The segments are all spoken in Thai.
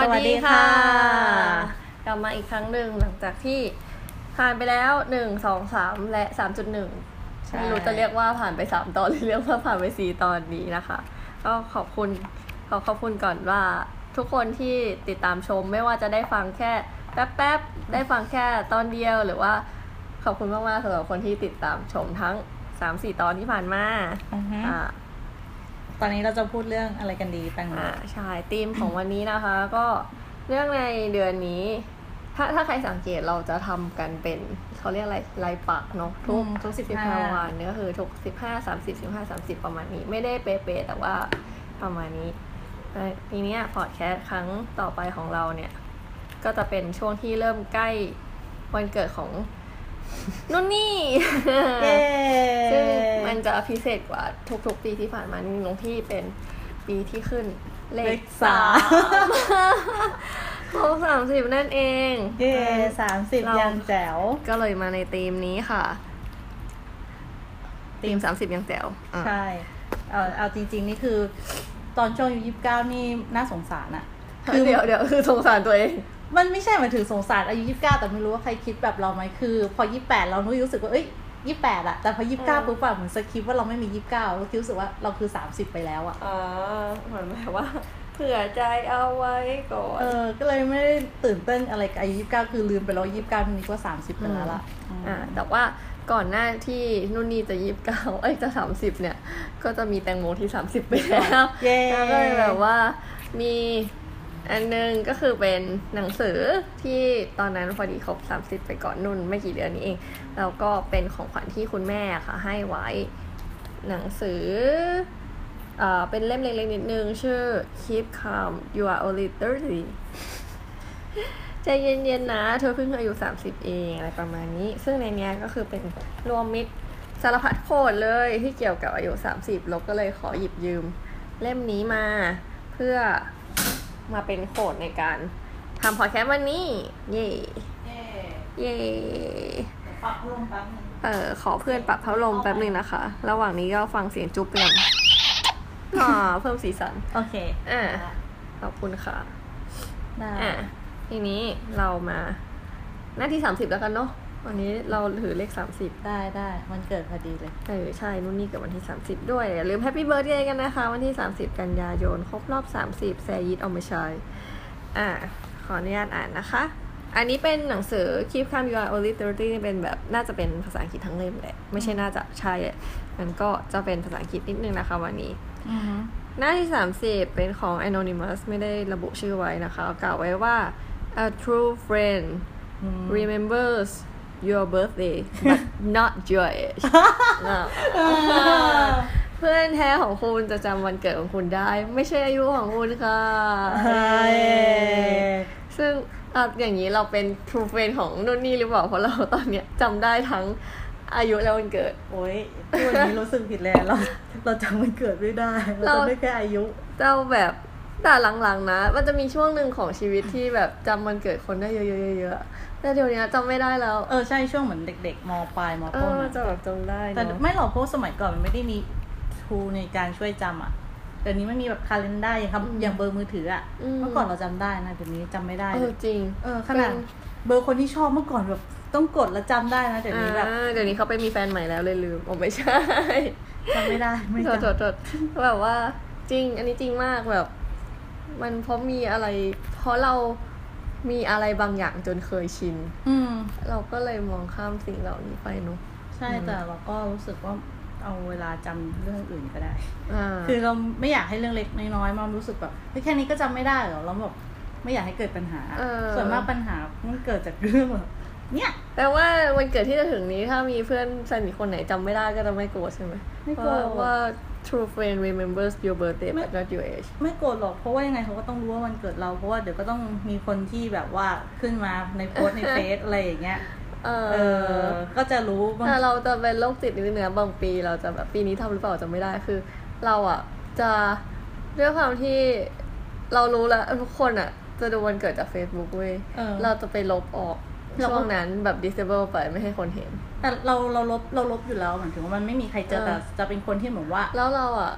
สวัสดีค่ะ กลับมาอีกครั้งหนึ่งหลังจากที่ผ่านไปแล้วหนึ่งสองสามและสามจุดหนึ่งใช่ไม่รู้จะเรียกว่าผ่านไปสามตอนหรือเรียกว่าผ่านไปสี่ตอนนี้นะคะ ก็ขอบคุณขอขอบคุณก่อนว่าทุกคนที่ติดตามชมไม่ว่าจะได้ฟังแค่แป๊บๆ ได้ฟังแค่ตอนเดียวหรือว่าขอบคุณมากๆสำหรับคนที่ติดตามชมทั้งสามสี่ตอนที่ผ่านมาอือฮึอ่า ตอนนี้เราจะพูดเรื่องอะไรกันดีแตงโมอ่าใช่ธีมของวันนี้นะคะ ก็เรื่องในเดือนนี้ ถ้าถ้าใครสังเกตเราจะทำกันเป็นเขาเรียกอะไรลายปักเนาะทุทุกกทุกสิบสิบห้าห้าวันเนี่ยก็คือทุกสิบห้าสามสิบสิบห้าสามสิบประมาณนี้ ไม่ได้เป๊ะๆแต่ว่าประมาณนี้แต่ทีเนี้ยพอดแคสต์ครั้งต่อไปของเราเนี่ย ก็จะเป็นช่วงที่เริ่มใกล้วันเกิดของ นุ่นนี่เย้ซึ่งมันจะพิเศษกว่าทุกๆ ปีที่ผ่านมานี่ตรงที่เป็นปีที่ขึ้นเลเลขขสาสามมครบสามสิบนั่นเอง เย้สามสิบเรายังแจ๋ว ก็เลยมาในธีมนี้ค่ะธีมสามสิบยังแจ๋วอะใช่ เอาเอาจริง ๆ นี่คือ ตอนช่วงอายุยี่สิบเก้านี่น่าสงสารอะคือเดี๋ยวเดี๋ยวคือสงสารตัวเอง มันไม่ใช่หมายถึงสงสารอายุยี่สิบเก้าแต่ไม่รู้ว่าใครคิดแบบเราไหมคือ พอยี่แปดเรารู้สึกว่าเอ้ยยี่แปดอะแต่พอยี่สิบเก้าปุ๊บอะเหมือนสคริปต์ว่าเราไม่มียี่สิบเก้าเราคิดรู้สึกว่าเราคือสามสิบไปแล้วอะอ่าเหมือนแบบว่าเผื่อใจเอาไว้ก่อนเออก็เลยไม่ได้ตื่นเต้นอะไรกับอายุยี่สิบเก้าคือลืมไปแล้วยี่สิบเก้านี้ก็สามสิบไปแล้วล่ะอ่าแต่ว่าก่อนหน้าที่นุ่นนี่จะยี่สิบเก้าเอ้ยจะสามสิบเนี่ย ก็จะมีแตงโมที่สามสิบไปแล้วเย้แล้วก็เลยแบบว่ามี อันหนึงก็คือเป็นหนังสือที่ตอนนั้นพอดีครบสามสิบไปก่อนนุ่นไม่กี่เดือนนี้เอง แล้วก็เป็นของขวัญที่คุณแม่ค่ะ ให้ไว้หนังสือเอ่อเป็นเล่มเล็กๆนิดนึง ชื่อ Keep Calm You Are Only 30ใจเย็นๆนะ เธอเพิ่งอายุ 30 เองอะไรประมาณนี้ ซึ่งในเนี้ยก็คือเป็นรวมมิตรสารพัดโคดเลยที่เกี่ยวกับอายุ 30ลบก็เลยขอหยิบยืม เล่มนี้มาเพื่อ มาเป็น quote ในการทำพอดแคสต์วันนี้ เย่เย้เย่ปรับลงแป๊บนึงเออขอเพื่อนปรับพัดลมแป๊บหนึ่งนะคะ ระหว่างนี้ก็ฟังเสียงจุ๊บไปก่อนอ่าเพิ่มสีสัน โอเคอ่าขอบคุณค่ะได้อะทีนี้เรามาหน้าที่สามสิบแล้วกันเนาะ วันนี้เราถือเลขสามสิบได้ได้มันเกิดพอดีเลย เออ ใช่นุ่นนี่เกิดวันที่สามสิบด้วย อย่าลืม happy birthday กันนะคะ วันที่สามสิบกันยายน ครบรอบสามสิบแซยิดเอามาใช้อ่า ขออนุญาตอ่านนะคะ อันนี้เป็นหนังสือ Keep Calm You Are Only 30นี่เป็นแบบน่าจะเป็นภาษาอังกฤษทั้งเล่มแหละ ไม่ใช่น่าจะใช่อะมันก็จะเป็นภาษาอังกฤษนิดนึงนะคะวันนี้อือฮึหน้าที่ 30 เป็นของ Anonymous ไม่ได้ระบุชื่อไว้นะคะ กล่าวไว้ว่า a true friend อืม remembers your birthday but not your age อะเพื่อนแท้ของคุณจะจำวันเกิดของคุณได้ ไม่ใช่อายุของคุณค่ะใช่ซึ่งอะอย่างนี้เราเป็น true friend ของนุ่นนี่หรือเปล่า เพราะเราตอนเนี้ยจำได้ทั้งอายุและวันเกิด โอ้ยที่วันนี้รู้สึกผิดเลยเราเราจำมันเกิดไม่ได้ เราเราจำได้แค่อายุเจ้าแบบแต่หลังๆนะ มันจะมีช่วงหนึ่งของชีวิตที่แบบจำวันเกิดคนได้เยอะๆๆๆ แต่เดี๋ยวนี้จำไม่ได้แล้วเออใช่ช่วงเหมือนเด็กๆมปลายมเอต้นออะจะแบบจำได้แต่เนอะไม่หรอกเพราะสมัยก่อนมันไม่ได้มีทูในการช่วยจำอะเดี๋ยวนี้ไม่มีแบบคาล endar อย่างคำอย่างเบอร์มือถืออะเมื่อก่อนเราจำได้นะเดี๋ยวนี้จำไม่ได้เอเลอยจริง เออขนาดเบอร์คนที่ชอบเมื่อก่อนแบบต้องกดแล้วจำได้นะเดี๋ยวนี้แบบอ่าเดี๋ยวนี้เขาไปมีแฟนใหม่แล้วเลยลืมโอ้ไม่ใช่จำไม่ได้ไม่โทษโทษจำโทษแบบว่าจริง อันนี้จริงมากแบบ มันเพราะมีอะไร เพราะเรา มีอะไรบางอย่างจนเคยชินอืม เราก็เลยมองข้ามสิ่งเหล่านี้ไปเนอะ ใช่แต่เราก็รู้สึกว่าเอาเวลาจำเรื่องอื่นก็ได้ อ่า คือเราไม่อยากให้เรื่องเล็กน้อยๆมันรู้สึกแบบเฮ้ยแค่นี้ก็จำไม่ได้เหรอเราแบบไม่อยากให้เกิดปัญหาส่วนมากปัญหามันเกิดจากเรื่องแบบเนี่ยแต่ว่าวันเกิดที่จะถึงนี้ถ้ามีเพื่อนสนิทคนไหนจำไม่ได้ก็จะไม่โกรธใช่ไหมไม่โกรธเพาะว่า true friend remembers your birthday ไม่ but not your age ไม่โกรธหรอกเพราะว่ายังไงเขาก็ต้องรู้ว่ามันเกิดเราเพราะว่าเดี๋ยวก็ต้องมีคนที่แบบว่าขึ้นมาในโพสต์ในเฟซอะไรอย่างเงี้ยเอเออก็จะรู้บางแต่เราจะเป็นโรคจิตนิดนึงนะบางปีเราจะแบบปีนี้ทำหรือเปล่าจะไม่ได้คือ เราอะจะด้วยความที่เรารู้แล้วทุกคนอะ จะดูวันเกิดจาก Facebook เว้ยเออเราจะไปลบออก เราก็ช่วงนั้นแบบ disable ไปไม่ให้คนเห็น แต่เราเราลบเราลบอยู่แล้วเหมือนถึงว่ามันไม่มีใครเจอเออ แต่จะเป็นคนที่เหมือนว่า แล้วเราอะ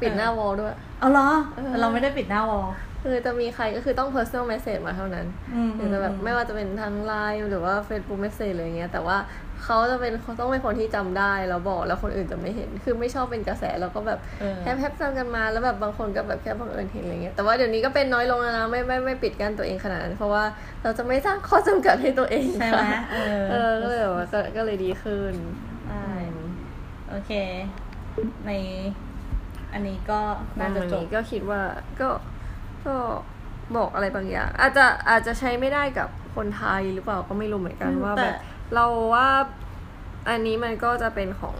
ปปิดหน้าวอลด้วย เอาเหรอเออ เราไม่ได้ปิดหน้าวอลคือจะมีใครก็คือต้อง personal message มาเท่านั้น อืมหรือจะแบบไม่ว่าจะเป็นทางไลน์หรือว่า Facebook message อะไรเงี้ยแต่ว่า เขาจะเป็นเขาต้องเป็นคนที่จำได้แล้วบอกแล้วคนอื่นจะไม่เห็น คือไม่ชอบเป็นกระแสแล้วก็แบบเออแฮปแฮปจำกันมาแล้วแบบบางคนก็แบบแค่บังเอิญเห็นอะไรเงี้ยแต่ว่าเดี๋ยวนี้ก็เป็นน้อยลงแล้วนะไม่ไม่ไม่ปิดกั้นตัวเองขนาดนั้นเพราะว่าเราจะไม่สร้างข้อจำกัดให้ตัวเองใช่ไหมค่ะเออเออก็เลยแบบว่าก็ก็เลยดีขึ้นใช่อืมโอเค ในอันนี้ก็นั่น่านจะวันจบนี้ก็คิดว่าก็ก็บอกอะไรบางอย่าง อาจจะอาจจะใช้ไม่ได้กับคนไทยหรือเปล่าก็ไม่รู้เหมือนกันอืมว่าแต่แบบ เราว่าอันนี้มันก็จะเป็นของ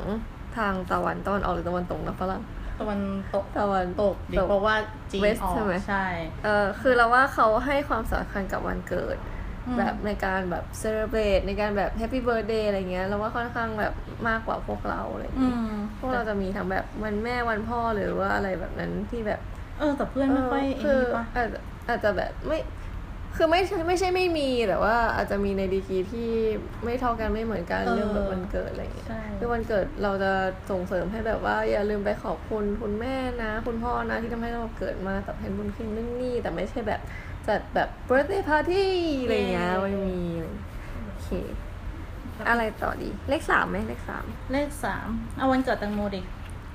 ทางตะวันตะวันออกหรือตะวันตกนะฝรั่งตะวันตกตะวันตกดีเพราะว่าจีน West ออกใช่ไหมใช่เออคือเราว่าเขาให้ความสำคัญกับวันเกิดอืมแบบในการแบบเซเลบรตในการแบบแฮปปี้เบิร์ดเดย์อะไรเงี้ยเราว่าค่อนข้างแบบมากกว่าพวกเราอะไรอืเงี้ยมพวกเราจะมีทั้งแบบวันแม่วันพ่อหรือว่าอะไรแบบนั้นที่แบบ เออแต่เพื่อนไม่ค่อยเออไอ้นี่ปะอาจจะอาจจะแบบไม่ คือไม่ใช่ไม่ใช่ไม่มีแต่ว่าอาจจะมีในดีกรีที่ไม่เท่ากันไม่เหมือนกันเออเรื่องแบบวันเกิดอะไรอย่างเงี้ยใช่คือวันเกิดเราจะส่งเสริมให้แบบว่า อย่าลืมไปขอบคุณคุณแม่นะ คุณพ่อนะที่ทำให้เราเกิดมาตอบแทนบุญคุณนู่นนี่แต่ไม่ใช่แบบจัดแบบ birthday party อะไรอย่างเงี้ยไม่มีโอเค อะไรต่อดี เลขสามไหมเลขสามเลขสามเอาวันเกิดแตังโมดิ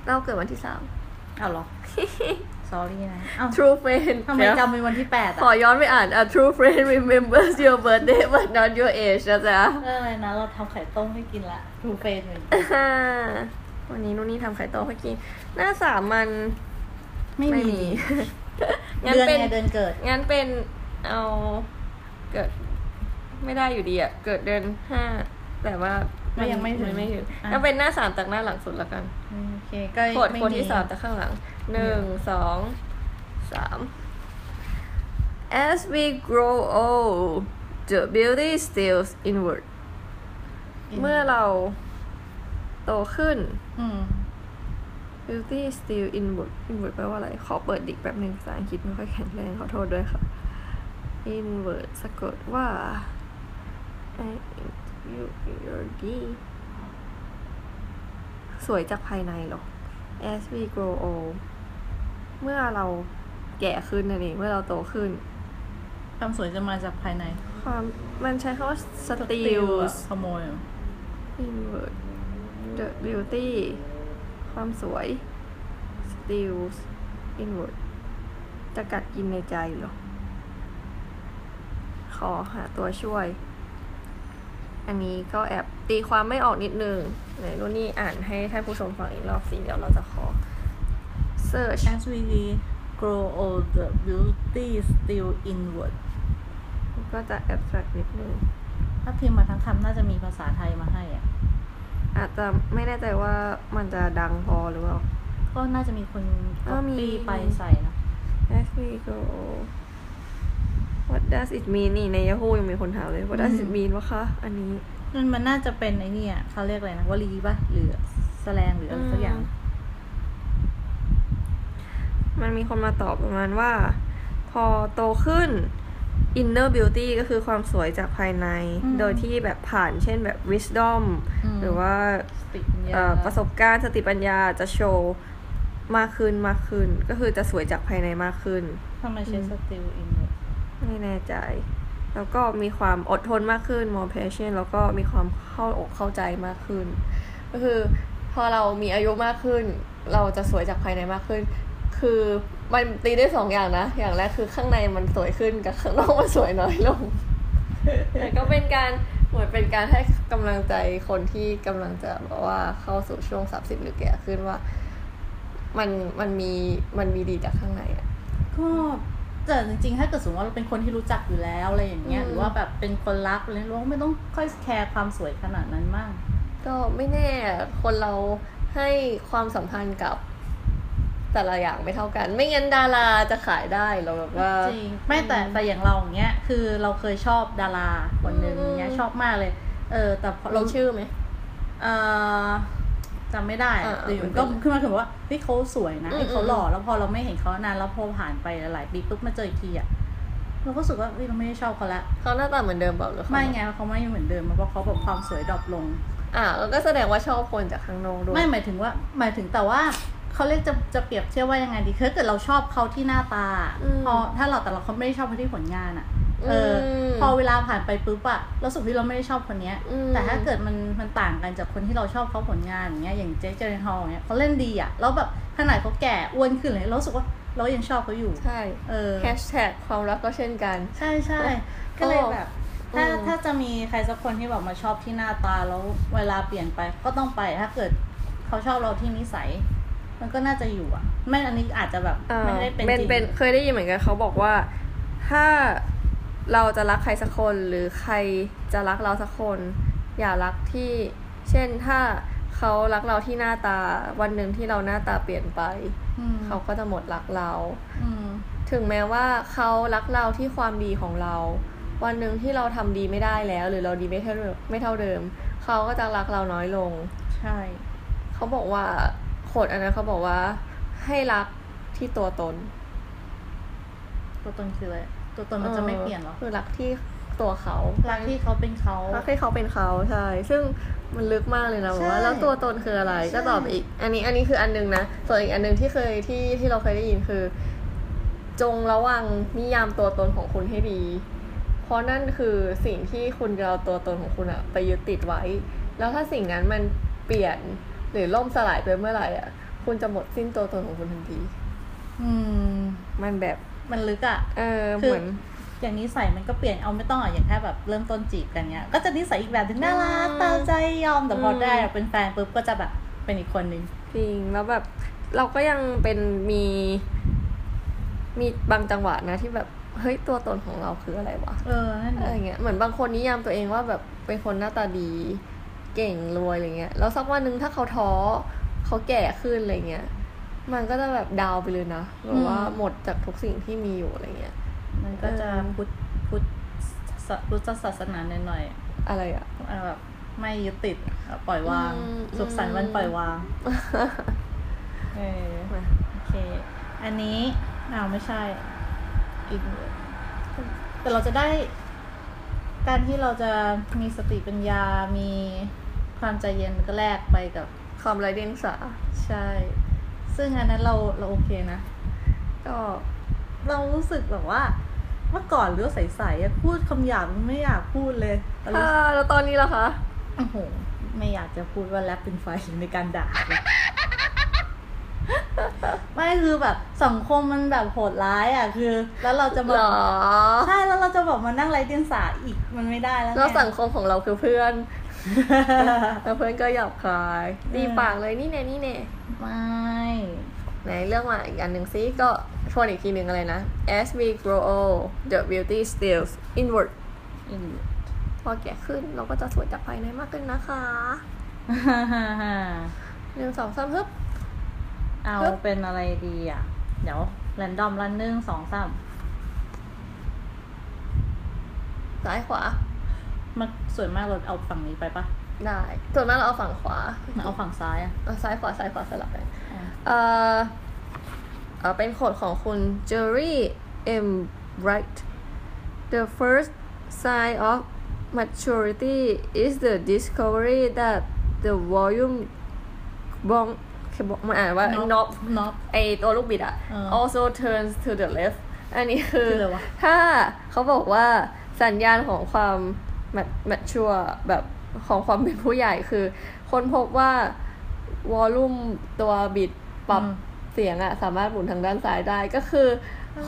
เราเกิดวันที่สามเอาเหรอ sorry นะเอ้า True friend ทำไมจำเป็นวันที่แปดขออะย้อนไปอ่าน A true friend remembers your birthday but not your age นะจ๊ะ เอออะไรนะเราทำไข่ต้มให้กินละทูเฟนเหมือนอ่าวันนี้นุ่นนี่ทำไข่ต้มให้กิน หน้าสามมันไม่ไม่มีมี งั้นเดือนเป็นไงเดือนเกิด งั้นเป็นเอาเกิด ไม่ได้อยู่ดีอะเกิดเดือนห้าแต่ว่า ไม่ยังไม่ถึงไม่ถึงอะงั้นเป็นหน้าสามจากหน้าหลังสุดละกันโอเคก็โคดไม่โคดที่สามจากข้างหลังหนึ่งสองสาม As we grow old the beauty steals inward เมื่อเราโตขึ้นอืม beauty still inward inward แปลว่าอะไร ขอเปิดดิกแป๊บหนึ่งภาษาอังกฤษไม่ค่อยแข็งแรงขอโทษด้วยค่ะ inward สะกดว่า I you your d สวยจากภายในเหรอ as we grow old เมื่อเราแก่ขึ้นนั่นเองเมื่อเราโตขึ้น ความสวยจะมาจากภายใน ความมันใช้คำว่าอะ steals ขโมย inward the beauty ความสวย steals inward จะกัดกินในใจเหรอ ขอหาตัวช่วย อันนี้ก็แอบตีความไม่ออกนิดนึงไหนรุ่นนี่อ่านให้ท่านผู้ชมฟังอีกรอบสิเดี๋ยวเราจะขอ search as we grow old the beauty still inward ก็จะ abstract นิดนึง ถ้าพิมพ์มาทั้งคำน่าจะมีภาษาไทยมาให้อะ อาจจะไม่แน่ใจว่ามันจะดังพอหรือเปล่า ก็น่าจะมีคนอ้าวมี copy ไปใส่นะ As we go What does it mean นี่ใน Yahoo ยังมีคนถามเลย What does it mean วะคะอันนี้มันมันน่าจะเป็นไอ้เนี่ยเขาเรียกอะไรนะวลีป่ะ หรือแสลงหรืออะไรสักอย่าง มันมีคนมาตอบประมาณว่า พอโตขึ้น inner beauty ก็คือความสวยจากภายในอืมโดยที่แบบผ่านเช่นแบบ wisdom อืมหรือว่าสติปัญญาเอ่อประสบการณ์สติปัญญาจะโชว์มากขึ้นมากขึ้น ก็คือจะสวยจากภายในมากขึ้นทำไมใช้ still inward ไม่แน่ใจ แล้วก็มีความอดทนมากขึ้น more patient แล้วก็มีความเข้าอกเข้าใจมากขึ้น ก็คือพอเรามีอายุมากขึ้น เราจะสวยจากภายในมากขึ้น คือมันตีได้สองอย่างนะ อย่างแรกคือข้างในมันสวยขึ้นกับข้างนอกมันสวยน้อยลง แต่ก็เป็นการเหมือนเป็นการให้กำลังใจคนที่กำลังจะแบบว่าเข้าสู่ช่วงสามสิบหรือแก่ขึ้นว่า มันมันมีมันมีดีจากข้างในอะก็ แต่จริงๆ ถ้าเกิดสมมติว่าเราเป็นคนที่รู้จักอยู่แล้วอะไรอย่างเงี้ยอืมหรือว่าแบบเป็นคนรักอะไรเราก็ไม่ต้องค่อยแคร์ความสวยขนาดนั้นมาก ก็ไม่แน่คนเราให้ความสัมพันธ์กับแต่ละอย่างไม่เท่ากัน ไม่งั้นดาราจะขายได้เราแบบว่าจริงไม่แต่แต่อย่างเราอย่างเงี้ย คือเราเคยชอบดาราคนหนึ่งอืมเงี้ยชอบมากเลย เออ แต่พอเรามีชื่อไหมเออ จำไม่ได้อะอ่าแต่อยู่ไม่เป็นไรก็ขึ้นมาถึงว่าเฮ้ยเขาสวยนะอืมเฮ้ยเขาหล่อแล้วพอเราไม่เห็นเขานานแล้วพอผ่านไปหลายปีปุ๊บมาเจออีกทีอะเราก็รู้สึกว่าเฮ้ยเราไม่ได้ชอบเขาละเขาหน้าตาเหมือนเดิมเปล่าหรือเขาไม่ไงเขาไม่เหมือนเดิมเพราะเขาแบบความสวยดรอปลง อะแล้วก็แสดงว่าชอบคนจากข้างนอกด้วยไม่หมายถึงว่า หมายถึงแต่ว่าเขาเรียกจะจะเปรียบเทียบว่ายังไงดีคือถ้าเกิดเราชอบเขาที่หน้าตาอืมพอถ้าเราแต่เราเขาไม่ได้ชอบเขาที่ผลงานอะ เอออมพอเวลาผ่านไปปุ๊บอะเราสุขที่เราไม่ได้ชอบคนเนี้ยอืมแต่ถ้าเกิดมันมันต่างกันจากคนที่เราชอบเขาผลงานอย่างเงี้ยอย่างเจ๊เจเรนฮอลเงี้ยเขาเล่นดีอะแล้วแบบขนาดเขาแก่อ้วนขึ้นเลยเรารู้สึกว่าเรายังชอบเขาอยู่ ใช่ เออแฮชแท็กความรักก็เช่นกัน ใช่ใช่ก็เลยแบบ ถ้าอืมถ้าจะมีใครสักคนที่แบบมาชอบที่หน้าตาแล้วเวลาเปลี่ยนไปก็ต้องไปถ้าเกิดเขาชอบเราที่นิสัยมันก็น่าจะอยู่อะ ไม่อันนี้อาจจะแบบอ่าไม่ได้เป็นเป็นจริงเป็นเคยได้ยินเหมือนกันเขาบอกว่า ถ้า เราจะรักใครสักคนหรือใครจะรักเราสักคน อย่ารักที่ เช่นถ้าเขารักเราที่หน้าตาวันหนึ่งที่เราหน้าตาเปลี่ยนไปอืมเขาก็จะหมดรักเราอืมถึงแม้ว่าเขารักเราที่ความดีของเรา วันหนึ่งที่เราทำดีไม่ได้แล้ว หรือเราดีไม่เท่าเดิมไม่เท่าเดิม เขาก็จะรักเราน้อยลง ใช่ เขาบอกว่าโคดอันนั้นเขาบอกว่า ให้รักที่ตัวตน ตัวตนคืออะไร ตัวตนมันจะไม่เปลี่ยนหรอคือรักที่ตัวเขารักที่เขาเป็นเขารักให้เขาเป็นเขาใช่ ซึ่งมันลึกมากเลยนะบอกว่าใช่แล้วตัวตนคืออะไรใช่ก็ตอบอีก อันนี้อันนี้คืออันหนึงนะส่วนอีกอันหนึงที่เคยที่ที่เราเคยได้ยินคือ จงระวังนิยามตัวตนของคุณให้ดี เพราะนั่นคือสิ่งที่คุณจะเอาตัวตนของคุณอะไปยึดติดไว้ แล้วถ้าสิ่งนั้นมันเปลี่ยนหรือล่มสลายไปเมื่อไหร่อะคุณจะหมดสิ้นตัวตนของคุณทันที อืม มันแบบ มันลึกอะเออคือเหมือนอย่างนิสัยมันก็เปลี่ยนเอาไม่ต้องอะอย่างแค่แบบเริ่มต้นจีบกันเนี้ย ก็จะนิสัยอีกแบบหนึงน่ารักอืมตามใจยอมแต่พออมได้เป็นแฟนปุ๊บก็จะแบบเป็นอีกคนนึงจริงแล้วแบบเราก็ยังเป็นมี มีบางจังหวะนะที่แบบเฮ้ยตัวตนของเราคืออะไรวะ เออนั่นอะไรแหละเงี้ยเหมือนบางคนนิยามตัวเองว่าแบบเป็นคนหน้าตาดี เก่งรวยอะไรเงี้ยแล้วสักวันหนึ่งถ้าเขาท้อเขาแก่ขึ้นอะไรเงี้ย มันก็จะแบบดาวไปเลยนะแบบว่าหมดจากทุกสิ่งที่มีอยู่อะไรเงี้ย มันก็จะเออพุทธพุทธศาพุทธศาสนาหน่อยอะไรอะๆเออแบบไม่ยึดติดอะปล่อยวางอืมสุขสันต์วันปล่อยวางเออมาโอเค อันนี้อ้าวไม่ใช่อีกแต่เราจะได้ การที่เราจะมีสติปัญญา มีความใจเย็นมันก็แลกไปกับความไร้เดียงสา ใช่ ซึ่งอันนั้นเราเราโอเคนะ ก็เรารู้สึกแบบว่า เมื่อก่อนเรือใสๆอะพูดคำหยาบมันไม่อยากพูดเลยตอนนี้อ่าแล้วตอนนี้ล่ะคะโอ้โหไม่อยากจะพูดว่าแรปเป็นไฟในการด่าเลยไม่คือแบบสังคมมันแบบโหดร้ายอะคือ แล้วเราจะมาหรอใช่แล้วเราจะบอกมานั่งไร้เดียงสาอีกมันไม่ได้แล้วไงแล้วสังคมของเราคือเพื่อน แล้วเพื่อนก็หยาบคายดีปากเลยนี่แน่นี่แน่ไม่ไหนเรื่องมาอีกอันหนึ่งซิก็ทวนอีกทีหนึ่งอะไรนะ as we grow old the beauty steals inward อินพอแก่ขึ้นเราก็จะสวยจากภายในมากขึ้นนะคะหนึ่งสองสามฮึบเอาเป็นอะไรดีอะ เดี๋ยวแรนดอมรันหนึ่งสองสามซ้ายขวา มันสวยมากเราเอาฝั่งนี้ไปปะได้ส่วนมากเราเอาฝั่งขวาเอาฝั่งซ้ายอะเอาซ้ายขวาซ้ายขวาสลับกันอะเอ่อเอ่อเป็นโคดของคุณ Jerry M. Wright The first sign of maturity is the discovery that the volume บองบอกมันอ่านว่า knob น็อปไอตัวลูกบิดอะเออ also turns to the left อันนี้คือคืออะไรวะถ้าเขาบอกว่าสัญญาณของความ mature แบบของความเป็นผู้ใหญ่คือ คนพบว่าวอลลุ่มตัวบิดปรับเสียงอะสามารถหมุนทางด้านซ้ายได้ก็คือ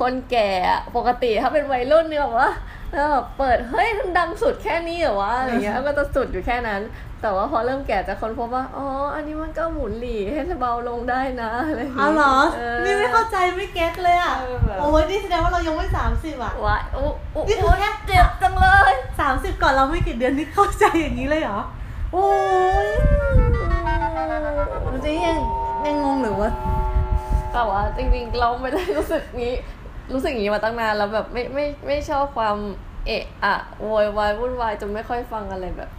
คนแก่อะปกติถ้าเป็นวัยรุ่นเนี่ยแบบว่าแล้วแบบเปิดเฮ้ยมันดังสุดแค่นี้เหรอวะอะไรเงี้ยก็จะสุดอยู่แค่นั้น แต่ว่าพอเริ่มแก่จะค้นพบว่าอ๋ออันนี้มันก็หมุนหลีให้เบาลงได้นะอะไรย่งงี้เอาเหรออนี่ไม่เข้าใจไม่เก็ตเลยอะเออแบบโอ้ยนี่แสดงว่าเรายังไม่สามสิบอะว้ายโอ้โอ้นี่คือโอ้แค่เจ็บจังเลยสามสิบก่อนเราไม่กี่เดือนนี่เข้าใจอย่างนี้เลยเหรอโอ้ยจริงๆยังยังงงหรือว่าแต่ว่าจริงๆเราไม่ได้รู้สึกนี้ รู้สึกอย่างนี้มาตั้งนานแล้วแบบไม่ไม่ไม่ชอบความเอะอะโวยวายวุ่นวายจนไม่ค่อยฟังอะไรแบบ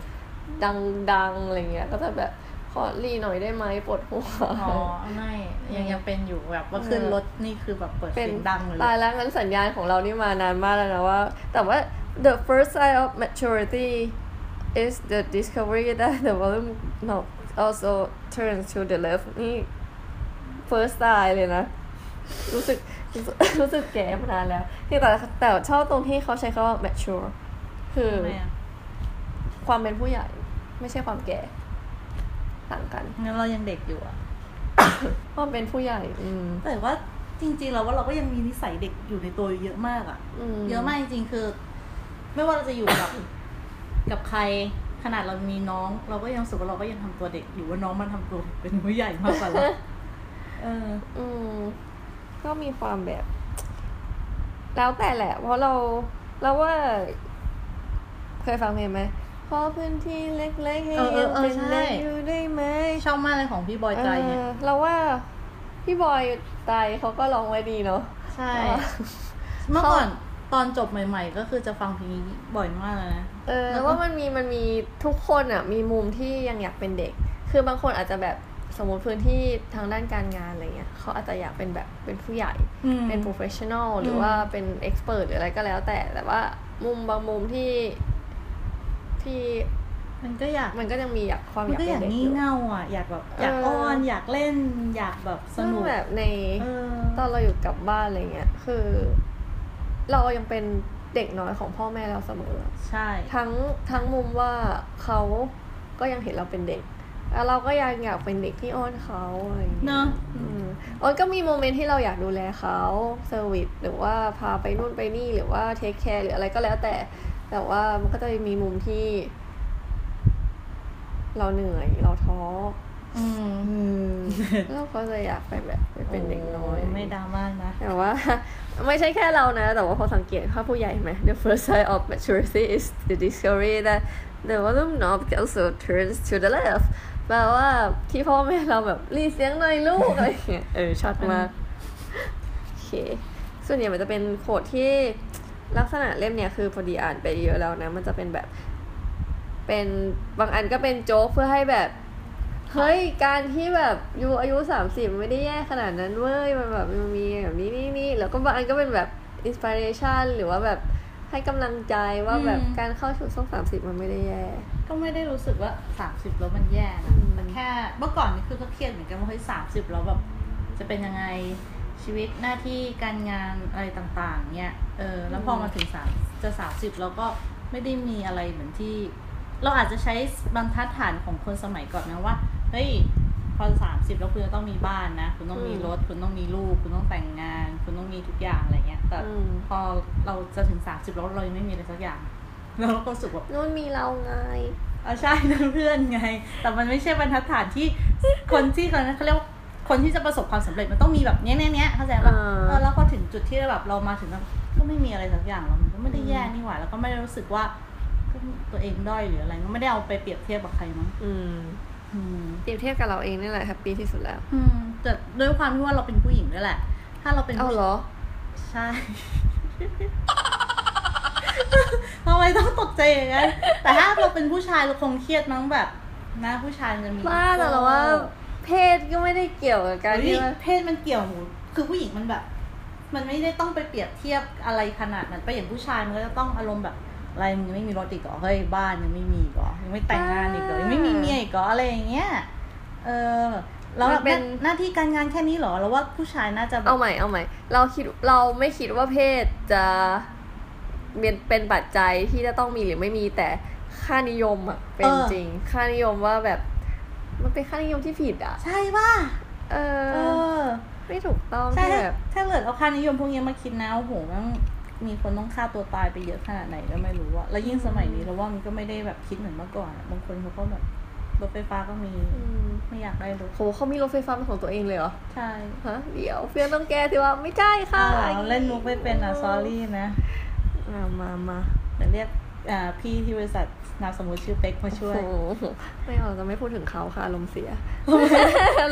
ดังๆอะไรเงี้ย ก็จะแบบขอรีหน่อยได้ไหมปวดหัวอ๋อไม่ยังยังเป็นอยู่แบบว่าขึ้นรถนี่คือแบบเปิดเป็นเสียงดังเลยตายแล้วงั้นสัญญาณของเรานี่มานานมากแล้วนะว่า แต่ว่า the first sign of maturity is the discovery that the volume knob also turns to the left นี่ first time เลยนะ รู้สึก รู้สึกรู้สึกแก่มานานแล้วคือแต่แต่ชอบตรงที่เขาใช้คำว่า mature คือทำไมอะความเป็นผู้ใหญ่ไม่ใช่ความแก่ต่างกันงั้นเรายังเด็กอยู่อะความเป็นผู้ใหญ่ อืมแต่ว่าจริงๆเราว่าเราก็ยังมีนิสัยเด็กอยู่ในตัวเยอะมากอะอืมเยอะมากจริงๆคือ ไม่ว่าเราจะอยู่กับกับใครขนาดเรามีน้อง เราก็ยังรู้สึกว่าเราก็ยังทำตัวเด็กอยู่ว่าน้องมันทำตัวเป็นผู้ใหญ่มากกว่าเราเอออืม ก็มีความแบบ แล้วแต่แหละ เพราะเราเราว่า เคยฟังเพลงไหมขอพื้นที่เล็กๆให้เออเอยัองเออเป็นใช่เด็กอยู่ได้ไหมชอบมากเลยของพี่บอยใจเนี่ยเออเราว่าพี่บอยไตเขาก็ร้องไว้ดีเนาะใช่เออเมื่อก่อนตอนจบใหม่ ๆ ก็คือจะฟังเพลงนี้บ่อยมากเลยนะเออแล้แล้ววก็ว่ามันมีมันมีทุกคนอะ มีมุมที่ยังอยากเป็นเด็ก คือบางคนอาจจะแบบ สมมติพื้นที่ทางด้านการงานอะไรเงี้ยเขาอาจจะอยากเป็นแบบเป็นผู้ใหญ่อืมเป็น professional หรือมว่าเป็น expert หรืออะไรก็แล้ว แต่แต่ว่ามุมบางมุมที่ที่มันก็อยากมันก็ยังมีอยากความมันอยากก็อเป็นยากเด็กงี่อยู่เง่าอะอยากแบบอยากเอออ้อ้อนอยากเล่นอยากแบบสซึ่งนุกแบบในเออตอนเราอยู่กับบ้านอะไรเงี้ยคือ เรายังเป็นเด็กน้อยของพ่อแม่เราเสมอ ใช่ ทั้งทั้งมุมว่าเขาก็ยังเห็นเราเป็นเด็ก แล้วเราก็ยังอยากเป็นเด็กที่อ้อนเขาอะไรอย่างเงี้ยเนอะอืมอ้อนก็มี moment ที่เราอยากดูแลเขา service หรือว่าพาไปนู่นไปนี่หรือว่า take care หรืออะไรก็แล้วแต่ แต่ว่ามันก็จะมีมุมที่ เราเหนื่อยเราท้ออืมเราก็จะอยากไปแบบไปเป็นเด็กน้อย ไม่ดราม่านะ แต่ว่า ไม่ใช่แค่เรานะ แต่ว่าพอสังเกตภาพผู้ใหญ่ไหม the first sign of maturity is the discovery that the volume knob also turns to the left แปลว่าที่พ่อแม่เราแบบรีเสียงหน่อยลูกอะไรอย่างเงี้ยเออชัดมากโอเคส่วนใหญ่มันจะเป็นโคดที่ลักษณะเล่มเนี่ยคือพอดีอ่านไปเยอะแล้วนะ มันจะเป็นแบบ เป็นบางอันก็เป็นโจ๊กเพื่อให้แบบเฮ้ยการที่แบบอยู่อายุสามสิบไม่ได้แย่ขนาดนั้นเว้ยมันแบบมันมีแบบนี้นี่นี่แล้วก็บางอันก็เป็นแบบอินสปิเรชันหรือว่าแบบให้กำลังใจว่าแบบอืมการเข้าสู่ช่วงสามสิบมันไม่ได้แย่ ก็ไม่ได้รู้สึกว่าสามสิบแล้วมันแย่นะอืมแต่แค่เมื่อก่อนนี่คือก็เครียดเหมือนกันว่าเฮ้ยสามสิบแล้วแบบจะเป็นยังไงชีวิตหน้าที่การงานอะไรต่างๆ เนี่ยเออแล้วพอมาถึงสามจะสามสิบเราก็ไม่ได้มีอะไรเหมือนที่ เราอาจจะใช้บรรทัดฐานของคนสมัยก่อนนะว่าเฮ้ยพอสามสิบแล้วคุณจะต้องมีบ้านนะ คุณต้องมีรถ คุณต้องมีลูก คุณต้องแต่งงาน คุณต้องมีทุกอย่างอะไรเงี้ย แต่อืมพอเราจะถึงสามสิบแล้วเรายังไม่มีอะไรสักอย่าง เราก็รู้สึกว่านู่นมีเราไงอ่าใช่นั่นเพื่อนไง แต่มันไม่ใช่บรรทัดฐานที่คนที่เขาเขาเรียกว่าคนที่จะประสบความสำเร็จมันต้องมีแบบเนี้ยเนี้ยเนี้ยเข้าใจป่ะอ่าเออแล้วพอถึงจุดที่แบบเรามาถึงแล้วก็ไม่มีอะไรสักอย่างแล้วมันก็ไม่ได้แย่นี่หว่าแล้วก็ไม่ได้รู้สึกว่าก็ตัวเองด้อยหรืออะไรก็ไม่ได้เอาไปเปรียบเทียบกับใครมั้งอืมอืมเปรียบเทียบกับเราเองนี่แหละแฮปปี้ที่สุดแล้ว อืมแต่ด้วยความที่ว่าเราเป็นผู้หญิงด้วยแหละ ถ้าเราเป็นเอาผู้เหรอ ใช่ ทำไมต้องตกใจอย่างนั้นแต่ถ้าเราเป็นผู้ชายเราคงเครียดมั้งแบบนะผู้ชายมันจะมีบ้าแต่เราว่า เพศก็ไม่ได้เกี่ยวกับการเฮ้ที่ยว่าเพศมันเกี่ยวหมูคือผู้หญิงมันแบบ มันไม่ได้ต้องไปเปรียบเทียบอะไรขนาดนั้นไปอย่างผู้ชายมันก็จะต้องอารมณ์แบบอะไรมึงยังไม่มีรถอีกเหรอเฮ้ยบ้านยังไม่มีอีกเหรอยังไม่แต่งงานอีกเหรอยังไม่มีเมียอีกเหรออะไรอย่างเงี้ยเออแล้วมันเป็นหน้าที่การงานแค่นี้เหรอแล้วว่าผู้ชายน่าจะแบบเอาใหม่เอาใหม่ เราคิดเราไม่คิดว่าเพศจะ เป็นเป็นปัจจัยที่จะต้องมีหรือไม่มีแต่ค่านิยมอะเป็นจริง ค่านิยมว่าแบบ มันเป็นค่านิยมที่ผิดอะ ใช่ป่ะเอเอออไม่ถูกต้องใช่ที่ถ้าแบบถ้าเกิดเอาค่านิยมพวกนี้มาคิดนะโอ้โหมันมีคนต้องฆ่าตัวตายไปเยอะขนาดไหนก็ไม่รู้อะแล้วยิ่งสมัยนี้เราว่ามันก็ไม่ได้แบบคิดเหมือนเมื่อก่อนอะบางคนเขาก็แบบรถไฟฟ้าก็มีอืมไม่อยากได้รถโหเขามีรถไฟฟ้าเป็นของตัวเองเลยเหรอ ใช่ฮะเดี๋ยวเพื่อนต้องแก้ที่ว่าไม่ใช่ค่ะอ้าวเล่นมุกไม่เป็นอะซอรี่นะ อ่ามามาแต่เรียกอ่าพี่ที่บริษัทนามสมมติชื่อเป๊กมาช่วยโอ้โหไม่เอาจะไม่พูดถึงเขาค่ะอารมณ์เสีย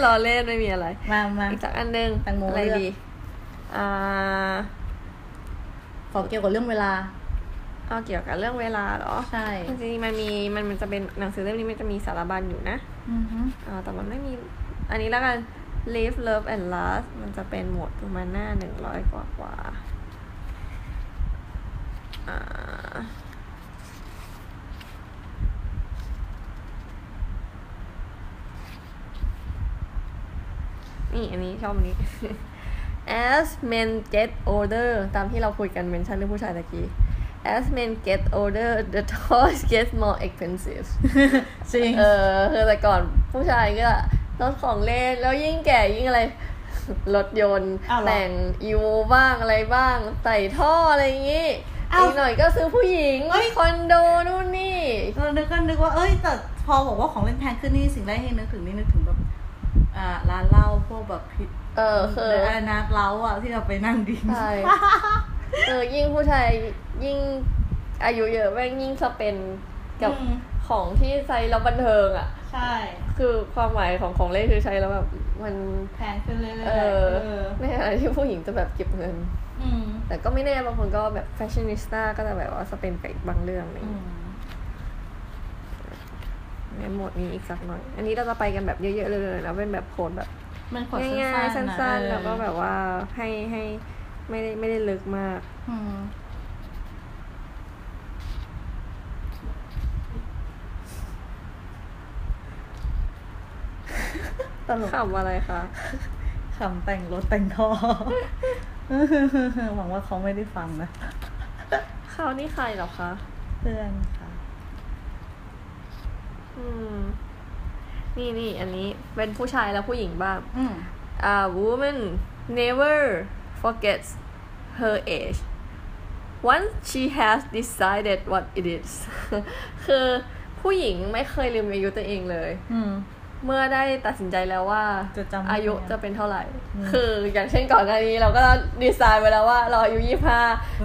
รอเล่นไม่มีอะไร มามาอีกสักอันหนึงแตงโมอะไรเลือกดีอ่าขอเกี่ยวกับเรื่องเวลาเอาเกี่ยวกับเรื่องเวลาเหรอ ใช่ จริงๆมันมีมันมันจะเป็นหนังสือเล่มนี้มันจะมีสารบัญอยู่นะ อือฮึอ่าแต่มันไม่มี อันนี้แล้วกัน live love and last มันจะเป็นหมวดประมาณหน้าหนึ่งร้อยกว่ากว่าอ่ามี นี่อันนี้ชอบอันนี้ as men get older ตามที่เราคุยกันเมนชั่นเรื่องผู้ชายตะกี้ as men get older the toys get more expensive จริง เออคือแต่ก่อนผู้ชายก็รถของเล่น แล้วยิ่งแก่ยิ่งอะไร รถยนต์อ้าวเหรอแต่งอีโวบ้างอะไรบ้าง ใส่ท่ออะไรอย่างงี้ อ้าวอีกหน่อยก็ซื้อผู้หญิงเอ้ยคอนโดนู่นนี่เรานึกก็นึกว่าเอ้ยแต่พอบอกว่าของเล่นแพงขึ้นนี่สิ่งแรกที่นึกถึงนี่นึกถึงแบบอ่าร้านเหล้าพวกแบบพิษเออคืออะไรนะเล้าอะที่เราไปนั่งดิ้งใช่เออยิ่งผู้ชายยิ่งอายุเยอะแม่งยิ่งสเปนกับอืมของที่ใช้แล้วบันเทิงอะ ใช่ คือความหมายของของเล่นคือใช้แล้วแบบมันแพงขึ้นเรื่อยๆเออในขณะที่ผู้หญิงจะแบบเก็บเงินอืม แต่ก็ไม่แน่บางคนก็แบบแฟชั่นนิสต้าก็จะแบบว่าสเปนไปอีกบางเรื่องอะไรออืย่างมเงี้ยในหมวดนี้อีกสักหน่อย อันนี้เราจะไปกันแบบเยอะๆเลยนะเป็นแบบโค้ดแบบมันของ่ายๆสั้สั้นนๆๆแล้วก็แบบว่าให้ให้ไม่ได้ไม่ได้ลึกมากอืมตลกขำอะไรคะขำแต่งรถแต่งท่อ หวังว่าเขาไม่ได้ฟังนะเขานี่ใครเหรอคะ เพื่อนค่ะ อืม นี่นี่อันนี้เป็นผู้ชายแล้วผู้หญิงบ้างอืม A woman never forgets her age once she has decided what it is คือผู้หญิงไม่เคยลืมอายุตัวเองเลย อืม เมื่อได้ตัดสินใจแล้วว่าจะจำอายุได้จะเป็นเท่าไหร่อืมคืออย่างเช่นก่อนหน้านี้เราก็ดีไซน์ไว้แล้วว่าเราอายุยี่ห้า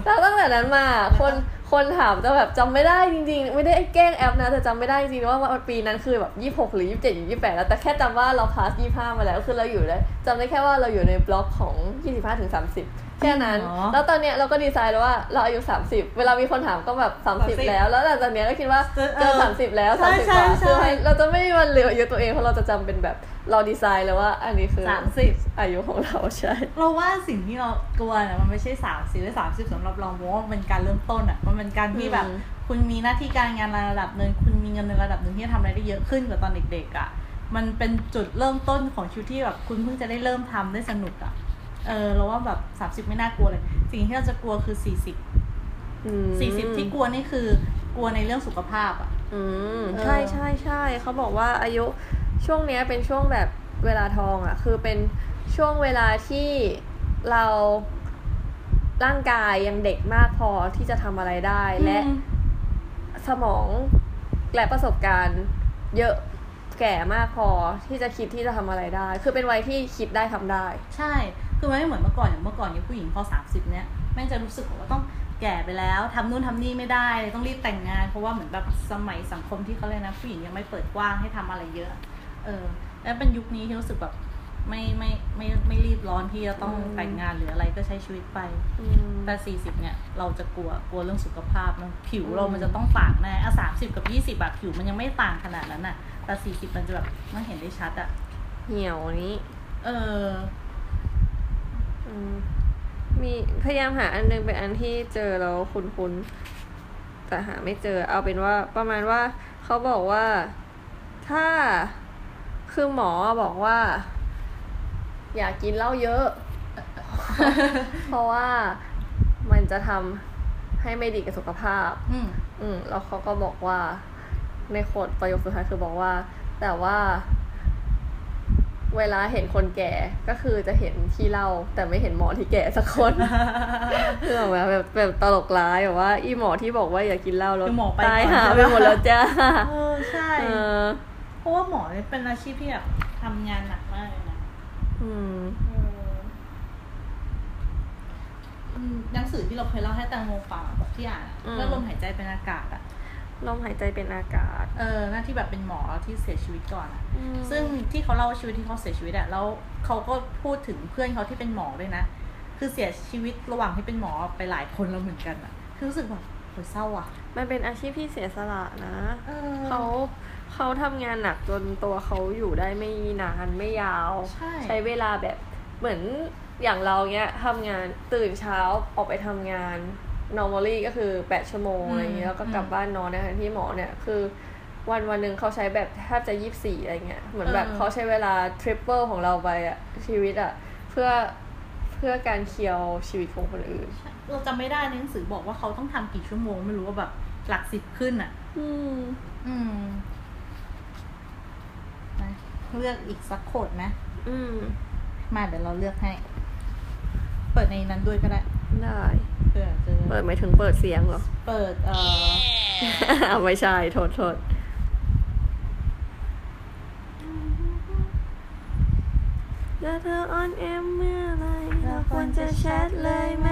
แล้วตั้งแต่นั้นมาคนคนถามจะแบบจำไม่ได้จริงๆ ไม่ได้แกล้งแอปนะแต่จำไม่ได้จริงๆว่าว่าปีนั้นคือแบบยี่หกหรือยี่สิบเจ็ดหรือยี่แปดแล้วแต่แค่จำว่าเราพาสยี่ห้ามาแล้วคือเราอยู่ได้จำได้แค่ว่าเราอยู่ในบล็อกของยี่สิบห้าถึงสามสิบ แค่นั้นจริงเหรอแล้วตอนเนี้ยเราก็ดีไซน์แล้วว่าเราอายุสามสิบเวลามีคนถามก็แบบสามสิบ30 แล้ว แล้วหลังจากเนี้ยก็คิดว่าเออเจอสามสิบแล้วใช่สามสิบใช่กว่าใช่คือให้เราจะไม่มีวันเหลืออายุตัวเองเพราะเราจะจำเป็นแบบเราดีไซน์เลยว่า อันนี้คือสามสิบอายุของเราใช่ เราว่าสิ่งที่เรากลัวเนี่ยมันไม่ใช่สามสิบหรือสามสิบสำหรับเราเพราะว่ามันเป็นการเริ่มต้นอะมันเป็นการที่แบบอืมคุณมีหน้าที่การงานในระดับหนึ่งคุณมีเงินในระดับหนึ่งที่จะทำอะไรได้เยอะขึ้นกว่าตอนเด็กๆอะมันเป็นจุดเริ่มต้นของชีวิตที่แบบคุณเพิ่งจะได้เริ่มทำได้สนุกอะ เออเราว่าแบบสามสิบไม่น่ากลัวเลย สิ่งที่เราจะกลัวคือสี่สิบอืมสี่สิบที่กลัวนี่คือกลัวในเรื่องสุขภาพ อะ อืมเออใช่ใช่ใช่เขาบอกว่าอายุช่วงเนี้ยเป็นช่วงแบบเวลาทองอะ คือเป็นช่วงเวลาที่เราร่างกายยังเด็กมากพอที่จะทำอะไรได้และอืมสมองและประสบการณ์เยอะแก่มากพอที่จะคิดที่จะทำอะไรได้ คือเป็นวัยที่คิดได้ทำได้ ใช่ คือมันไม่เหมือนเมื่อก่อนอย่างเมื่อก่อนเนี่ยผู้หญิงพอสามสิบเนี่ยแม่งจะรู้สึกว่าต้องแก่ไปแล้วทำนู่นทำนี่ไม่ได้ต้องรีบแต่งงาน เพราะว่าเหมือนแบบสมัยสังคมที่เขาเลยกนะ ผู้หญิงยังไม่เปิดกว้างให้ทำอะไรเยอะ เออ แล้วเป็นยุคนี้ที่รู้สึกแบบไม่ไม่ไม่ไม่รีบร้อนที่จะต้องอืมแต่งงานหรืออะไรก็ใช้ชีวิตไปอืมแต่สี่สิบเนี่ย เราจะกลัวกลัวเรื่องสุขภาพเนอะผิวเราอืมมันจะต้องต่างแน่อะสามสิบกับยี่สิบแบบผิวมันยังไม่ต่างขนาดนั้นอะแต่สี่สิบมันจะแบบมันเห็นได้ชัดอะเหี่ยวนี้ เอออื มมีพยายามหาอันนึงเป็นอันที่เจอแล้วคุ้นๆแต่หาไม่เจอ เอาเป็นว่าประมาณว่าเขาบอกว่าถ้าคือหมอบอกว่า อย่ากกินเหล้าเยอะ เพราะว่ามันจะทำให้ไม่ดีกับสุขภาพ อืมอืมแล้วเขาก็บอกว่าในโคดประโยคสุดท้ายคือบอกว่า แต่ว่า เวลาเห็นคนแก่ก็คือจะเห็นที่เล่าแต่ไม่เห็นหมอที่แก่สักคนคือแบบว่าแบบแบบตลกร้ายแบบว่า อีหมอที่บอกว่าอย่ากินเหล้าแล้วคือหมอไปตายก่อนหาใช่ไปปะหมดแล้วจ้าเออใช่เออเพราะว่าหมอเนี่ยเป็นอาชีพที่แบบทำงานหนักมากเลยนะอืมเอออืมหนังสือที่เราเคยเล่าให้แตงโมฟังอะแบบที่อ่านอะอืมเรื่องลมหายใจเป็นอากาศอะ ลมหายใจเป็นอากาศ เออหน้าที่แบบเป็นหมอที่เสียชีวิตก่อนอะอืมซึ่งที่เขาเล่าชีวิตที่เขาเสียชีวิตอะแล้วเขาก็พูดถึงเพื่อนเขาที่เป็นหมอด้วยนะ คือเสียชีวิตระหว่างที่เป็นหมอไปหลายคนแล้วเหมือนกันอะคือรู้สึกแบบโหเศร้าอะมันเป็นอาชีพที่เสียสละนะเออเขาเขาทำงานหนักจนตัวเขาอยู่ได้ไม่นานไม่ยาว ใช่ใช้เวลาแบบเหมือนอย่างเราเนี้ยทำงานตื่นเช้าออกไปทำงาน normally ก็คือ 8 ชั่วโมงอะไรอย่างเงี้ยแล้วก็กลับบ้านนอนนะคะที่หมอเนี่ยคือวันวันหนึ่งเขาใช้แบบแทบจะยี่สิบสี่อะไรเงี้ย เหมือนแบบเออเขาใช้เวลาทริปเปิลของเราไปอะชีวิตอะเพื่อเพื่อการเคียวชีวิตของคนอื่น เราจำไม่ได้ในหนังสือบอกว่าเขาต้องทำกี่ชั่วโมง ไม่รู้ว่าแบบหลักสิบขึ้นอะอืม อืมนะเลือกอีกสักโคดไหมอืม มาเดี๋ยวเราเลือกให้ เปิดในนั้นด้วยก็ได้ ได้เผื่อจะเปิดหมายถึงเปิดเสียงเหรอ เปิดเอ่อไม่ใช่โทษโทษแล้วเธอออนแอมเมื่อไหรเราควรจะแชทเลยไหม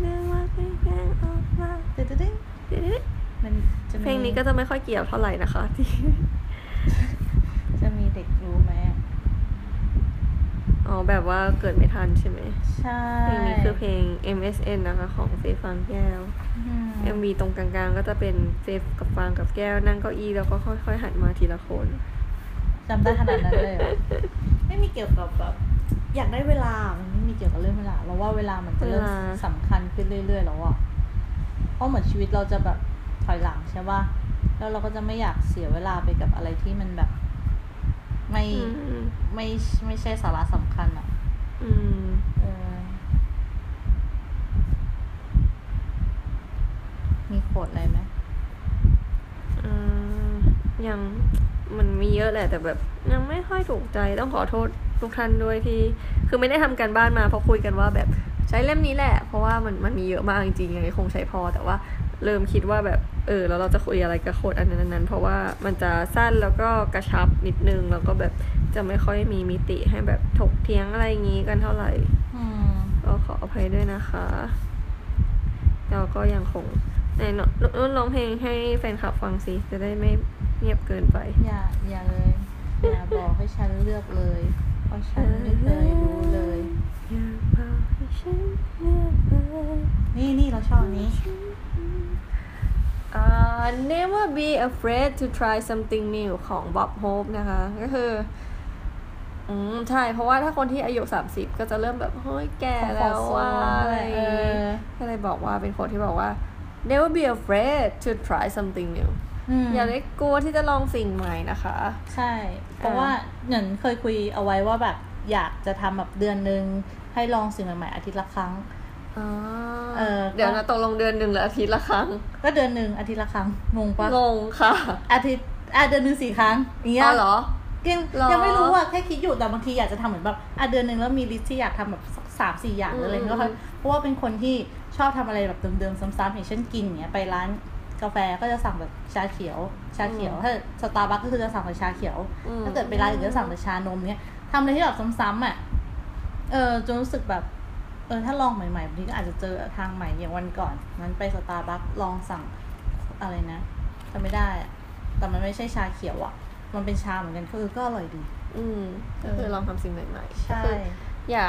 เรื่องว่าเพลงเพลงออกมาเดี๋ยวๆเดี๋ยวๆมันจะๆมีเพลงนี้ก็จะไม่ค่อยเกี่ยวเท่าไหร่นะคะที่ จะมีเด็กรู้ไหมอะ อ๋อ แบบว่าเกิดไม่ทันใช่ไหมใช่เพลงนี้คือเพลง MSN นะคะของเฟยฟังแก้วอืม MV ตรงกลางๆ ก็จะเป็นเฟยกับฟางกับแก้ว นั่งเก้าอี้แล้วก็ค่อยๆหันมาทีละคนจำได้ขนาดนั้นเลยเหรอไม่มีเกี่ยวกับแบบอยากได้เวลา มันไม่มีเกี่ยวกับเรื่องเวลา เราว่าเวลามันจะเริ่มเวลาสำคัญขึ้นเรื่อยๆแล้วอะเพราะเหมือนชีวิตเราจะแบบถอยหลังใช่ป่ะแล้วเราก็จะไม่อยากเสียเวลาไปกับอะไรที่มันแบบ ไม่อืมไม่ไม่ใช่สาระสำคัญอะอืมเออมีโคดอะไรไหมอ่ายังมันมีเยอะแหละแต่แบบ ยังไม่ค่อยถูกใจต้องขอโทษทุกท่านด้วยที่ คือไม่ได้ทำการบ้านมาเพราะคุยกันว่าแบบใช้เล่มนี้แหละ เพราะว่ามันมันมีเยอะมากจริงๆยังไงคงใช้พอแต่ว่า เริ่มคิดว่าแบบเออแล้วเราจะคุยอะไรกับโคดอันนั้นอันนั้นเพราะว่ามันจะสั้นแล้วก็กระชับนิดนึง แล้วก็แบบจะไม่ค่อยมีมิติให้แบบถกเถียงอะไรอย่างงี้กันเท่าไหร่อืมก็ขออภัยด้วยนะคะเราก็ยังคงในนนุ่นร้องเพลงให้แฟนคลับฟังสิจะได้ไม่เงียบเกินไป อย่าอย่าเลย อย่าบอกให้ฉันเลือกเลย เพราะฉันไม่เคยรู้เลยอยากบอกให้ฉันเลือกเลย นี่นี่เราชอบอัน นี้อ่า never be afraid to try something new ของ Bob Hope นะคะ ก็คือ อืม ใช่ เพราะว่าถ้าคนที่อายุ30ก็จะเริ่มแบบ เฮ้ยแก่แล้วว่าขอๆอะไรอย่างงี้เออก็เลยบอกว่าเป็นคนที่บอกว่า never be afraid to try something new มอย่าได้กลัวที่จะลองสิ่งใหม่นะคะ ใช่ เพราะว่าเหมือนเคยคุยเอาไว้ว่าแบบอยากจะทำแบบเดือนหนึ่งให้ลองสิ่งใหม่ๆอาทิตย์ละครั้งอ๋อ เออเดี๋ยวนะตกลงเดือนหนึ่งหรืออาทิตย์ละครั้ง ก็เดือนหนึ่งอาทิตย์ละครั้งงงปะงงค่ะ อาทิตย์อะเดือนหนึ่งสี่ครั้งอย่างเงี้ยอ๋อเหรอยังหรอยังไม่รู้อะแค่คิดอยู่แต่บางทีอยากจะทำเหมือนแบบอะเดือนหนึ่งแล้วมีลิสต์ที่อยากทำแบบสักสามสี่อย่างหรืออะไรอืมก็เพราะว่าเป็นคนที่ชอบทำอะไรแบบเดิมๆซ้ำๆอย่างเช่นกินอย่างเงี้ยไปร้านกาแฟก็จะสั่งแบบชาเขียว ชาเขียวถ้าสตาร์บัคก็คือจะสั่งแต่ชาเขียวอืมถ้าเกิดไปร้านอื่นก็สั่งแต่ชานมเนี้ยทำอะไรที่แบบซ้ำๆอะเออจนรู้สึกแบบเออถ้าลองใหม่ๆบางทีก็อาจจะเจอทางใหม่อย่างวันก่อน นั้นไปสตาร์บัคลองสั่งอะไรนะจำไม่ได้อะแต่มันไม่ใช่ชาเขียวอะ มันเป็นชาเหมือนกันคือก็อร่อยดี อืมก็คือลองทำสิ่งใหม่ๆใช่ก็คืออย่า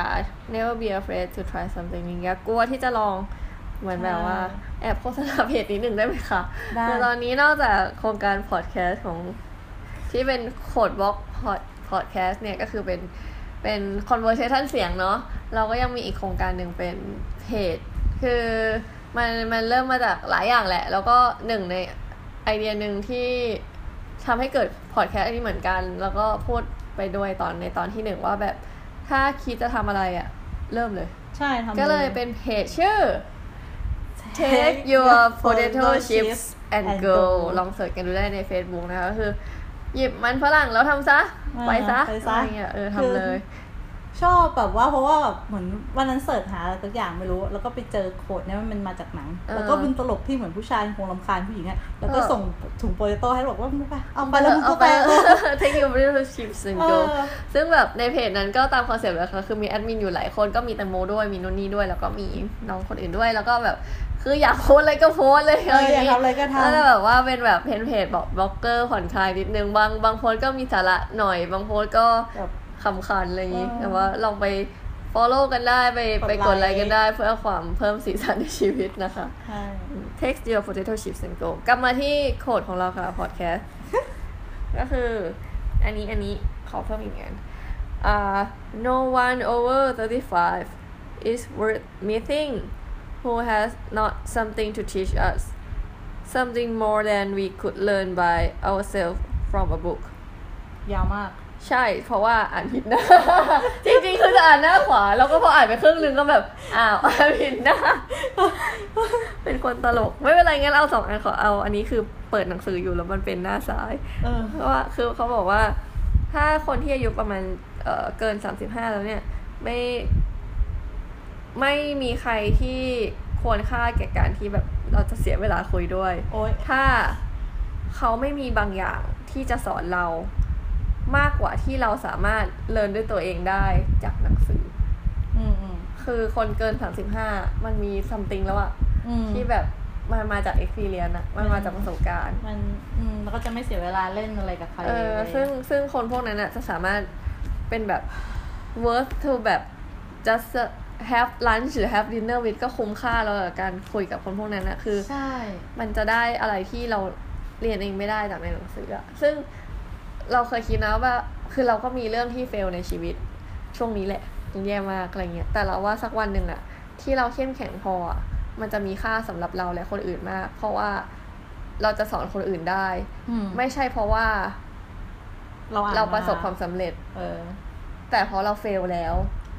never be afraid to try something new อย่ากลัวที่จะลองเหมือนแบบว่า แอบโฆษณาเพจนิดหนึ่งได้ไหมคะได้คือตอนนี้นอกจากโครงการพอดแคสต์ของ ที่เป็น quote blog พอดพอดแคสต์เนี่ยก็คือเป็นเป็น conversation เสียงเนาะ เราก็ยังมีอีกโครงการหนึ่งเป็นเพจ คือมันมันเริ่มมาจากหลายอย่างแหละ แล้วก็หนึ่งในไอเดียหนึ่งที่ทำให้เกิดพอดแคสต์อันนี้เหมือนกัน แล้วก็พูดไปด้วยตอนในตอนที่หนึ่งว่าแบบถ้าคิดจะทำอะไรอะเริ่มเลย ใช่ทำก็เลยเป็นเพจชื่อ Take your potato chips and go ลองเสิร์ชกันดูได้ใน Facebook นะคะก็คือ หยิบมันฝรั่งแล้วทำซะอ่าไปซะไปซะอะไรเงี้ยเออคือทำเลย ชอบแบบว่าเพราะว่าแบบเหมือนวันนั้นเสิร์ชหาอะไรสักอย่างไม่รู้ แล้วก็ไปเจอโค้ดเนี่ยมันมาจากหนังเออแล้วก็เป็นตลกที่เหมือนผู้ชายคงรำคาญผู้หญิงอะแล้วก็เออส่งถุงโปเตโต้ให้บอกว่ามึงไปเอาไปแล้วมึงเอาก็ไปไปเออ Take your potato chips and เอ go อซึ่งแบบในเพจนั้นก็ตามคอนเซปต์เลยค่ะคือมีแอดมินอยู่หลายคนก็มีแตงโมด้วยมีนุ่นนี่ด้วย แล้วก็มีน้องคนอื่นด้วยแล้วก็แบบคืออยากโพสอะไรก็โพสเลยเอออยากทำอะไรก็ทำแล้วแบบว่าเป็นแบบเพจเพจบอกบล็อกเกอร์ผ่อนคลายนิดนึงบางบางโพสก็มีสาระหน่อยบางโพสก็ แบบขำขันอะไรอย่างนี้เออแต่ว่าลองไป follow กันได้ไปกดไลค์ไปกดไลค์กันได้เพื่อความเพิ่มสีสันในชีวิตนะคะใช่ Take your potato chips and go กลับมาที่โคดของเราค่ะ podcast ก็คือ อันนี้อันนี้ขอเพิ่มอีกอันอ่า no one over 35 is worth meeting who has not something to teach us something more than we could learn by ourselves from a book ยาวมาก ใช่ เพราะว่าอ่านผิดหน้า จริงๆ คือจะอ่านหน้าขวา แล้วก็พออ่านไปครึ่งนึงก็แบบ อ้าวอ่านผิดหน้า เป็นคนตลก ไม่เป็นไรงั้นเอาสองอันขอเอา อันนี้คือเปิดหนังสืออยู่แล้วมันเป็นหน้าซ้ายเออเพราะว่าคือเขาบอกว่า ถ้าคนที่อายุประมาณเอ่อเกินสามสิบห้าแล้วเนี่ย ไม่ ไม่มีใครที่ควรค่าแก่การที่แบบเราจะเสียเวลาคุยด้วยโอ๊ยถ้าเขาไม่มีบางอย่างที่จะสอนเรา มากกว่าที่เราสามารถเรียนด้วยตัวเองได้จากหนังสือ อืมอืมคือคนเกินสามสิบห้ามันมีซัมติงแล้วอะอืมที่แบบมันมาจาก experience อะมันมาจากประสบการณ์ มันอืมแล้วก็จะไม่เสียเวลาเล่นอะไรกับใครเออลยซึ่งซึ่งคนพวกนั้นอะจะสามารถเป็นแบบ worth to แบบ just have lunch หรือ have dinner with ก็คุ้มค่าแล้วกับการคุยกับคนพวกนั้นอะคือ ใช่ มันจะได้อะไรที่เราเรียนเองไม่ได้จากในหนังสืออะซึ่ง เราเคยคิดนะว่า คือเราก็มีเรื่องที่เฟลในชีวิต ช่วงนี้แหละแย่มากอะไรเงี้ย แต่เราว่าสักวันหนึ่งอะที่เราเข้มแข็งพออะมันจะมีค่าสำหรับเราและคนอื่นมาก เพราะว่าเราจะสอนคนอื่นได้อืมไม่ใช่เพราะว่า เราอ่านเราประสบมความสำเร็จ เออ แต่เพราะเราเฟลแล้ว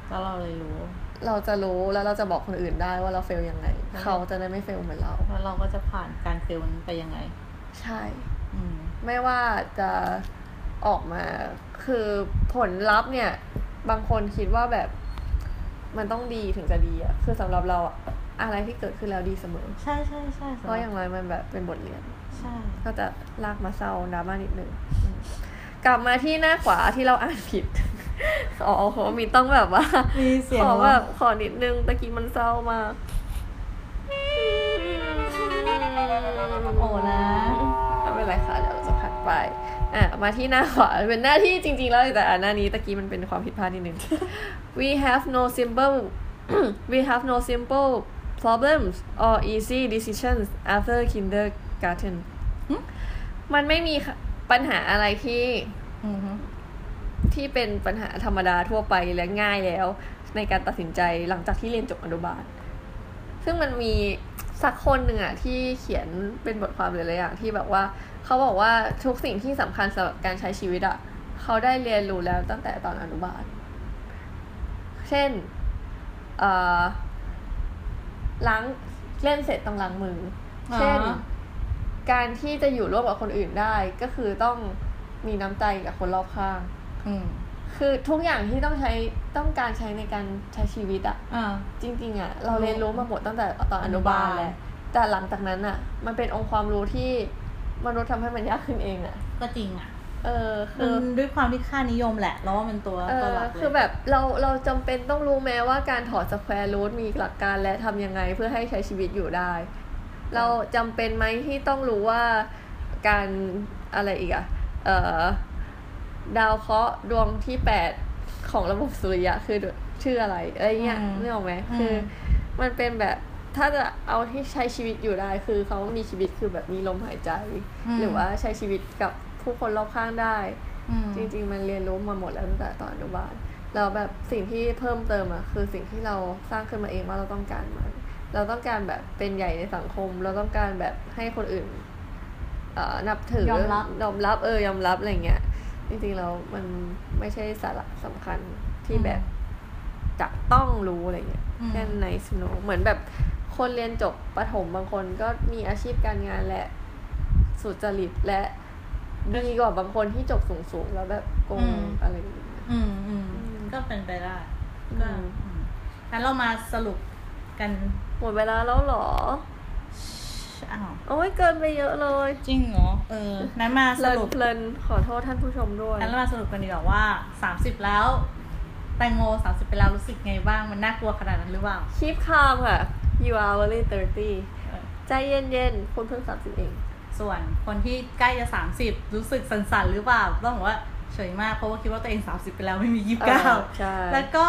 แล้วเราเลยรู้ เราจะรู้แล้วเราจะบอกคนอื่นได้ว่าเราเฟลยังไงใช่เขาจะได้ไม่เฟลเหมือนเราแล้วเราก็จะผ่านการเฟลนั้นไปยังไง ใช่ อืมไม่ว่าจะ ออกมา คือผลลัพธ์เนี่ย บางคนคิดว่าแบบมันต้องดีถึงจะดีอะคือสำหรับเราอะอะไรที่เกิดขึ้นแล้วดีเสมอ ใช่ใช่ใช่เพราะอย่างไรมันแบบเป็นบทเรียน ใช่ ก็จะลากมาเศร้าดราม่านิดนึงอืมกลับมาที่หน้าขวาที่เราอ่านผิดอ๋อโหมีต้องแบบว่ามีเสียงขอว่าแบบขอนิดนึงตะกี้มันเศร้ามากโอ้นะไม่เป็นไรค่ะเดี๋ยวเราจะพักไป อะมาที่หน้าขวาเป็นหน้าที่จริง ๆ แล้วแต่อ่านหน้านี้ตะกี้มันเป็นความผิดพลาดนิดนึง we have no simple we have no simple problems or easy decisions after kindergarten หึมันไม่มีปัญหาอะไรที่อือฮึที่เป็นปัญหาธรรมดาทั่วไปและง่ายแล้ว ในการตัดสินใจหลังจากที่เรียนจบอนุบาล ซึ่งมันมีสักคนหนึ่งอะที่เขียนเป็นบทความหลายๆอย่างที่แบบว่า เขาบอกว่าทุกสิ่งที่สำคัญสำหรับการใช้ชีวิตอะเขาได้เรียนรู้แล้วตั้งแต่ตอนอนุบาล เช่นเอ่อล้างเล่นเสร็จต้องล้างมืออเช่น การที่จะอยู่ร่วมกับคนอื่นได้ก็คือต้องมีน้ำใจกับคนรอบข้างอืมคือทุกอย่างที่ต้องใช้ต้องการใช้ในการใช้ชีวิตอะอ่าจริง ๆอะเราเรียนรู้มาหมดตั้งแต่ตอนอนุบาลแหละแต่หลังจากนั้นอะมันเป็นองค์ความรู้ที่ มนุษย์ทำให้มันยากขึ้นเองอะก็จริงอะเออมัคืนอด้วยความที่ค่านิยมแหละแล้วว่ามันตัวเอตัวอหลักเลยคือแบบเราเราจำเป็นต้องรู้แม้ว่าการถอดสแควร์รูทมีหลักการและทำยังไงเพื่อให้ใช้ชีวิตอยู่ได้ เราจำเป็นไหมที่ต้องรู้ว่าการอะไรอีกอะเอ่อดาวเคราะห์ดวงที่แปดของระบบสุริยะคือชื่ออะไรอะไรเงี้ยนึกออกไหมคือ มันเป็นแบบ ถ้าจะเอาที่ใช้ชีวิตอยู่ได้คือเขามีชีวิตคือแบบมีลมหายใจ หรือว่าใช้ชีวิตกับผู้คนรอบข้างได้อืมจริง ๆ มันเรียนรู้มาหมดแล้วตั้งแต่ตอนอนุบาลแล้วแบบสิ่งที่เพิ่มเติมอะคือสิ่งที่เราสร้างขึ้นมาเองว่าเราต้องการมัน เราต้องการแบบเป็นใหญ่ในสังคม เราต้องการแบบให้คนอื่นเอ่อนับถือยอมรับยอมรับเออยอมรับอะไรเงี้ยจริงๆแล้วมันไม่ใช่สาระสำคัญที่แบบจะต้องรู้อะไรเงี้ยอืมแค่ในสโนเหมือนแบบ คนเรียนจบประถมบางคนก็มีอาชีพการงานและสุจริตและดีกว่าบางคนที่จบสูงๆแล้วแบบโกงอะไรอย่างเงี้ยอืมอืมอืมก็เป็นไปได้อืมก็อืมงั้นเรามาสรุปกันหมดเวลาแล้วเหรออ้าวโอ้ยเกินไปเยอะเลย จริงเหรอ เออ นั้นมาเพสลินรุปเพลินขอโทษท่านผู้ชมด้วยงั้นเรามาสรุปกันดีกว่าว่าสามสิบแล้ว แตงโมสามสิบไปแล้วรู้สึกไงบ้าง มันน่ากลัวขนาดนั้นหรือเปล่า คีปคามค่ะ you are only 30เออใจเย็นๆคุณเพิ่งสามสิบเอง ส่วนคนที่ใกล้จะสามสิบรู้สึกสันๆหรือเปล่า ต้องบอกว่าเฉยมากเพราะว่าคิดว่าตัวเองสามสิบไปแล้วไม่มียี่สิบเก้าเออใช่แล้วก็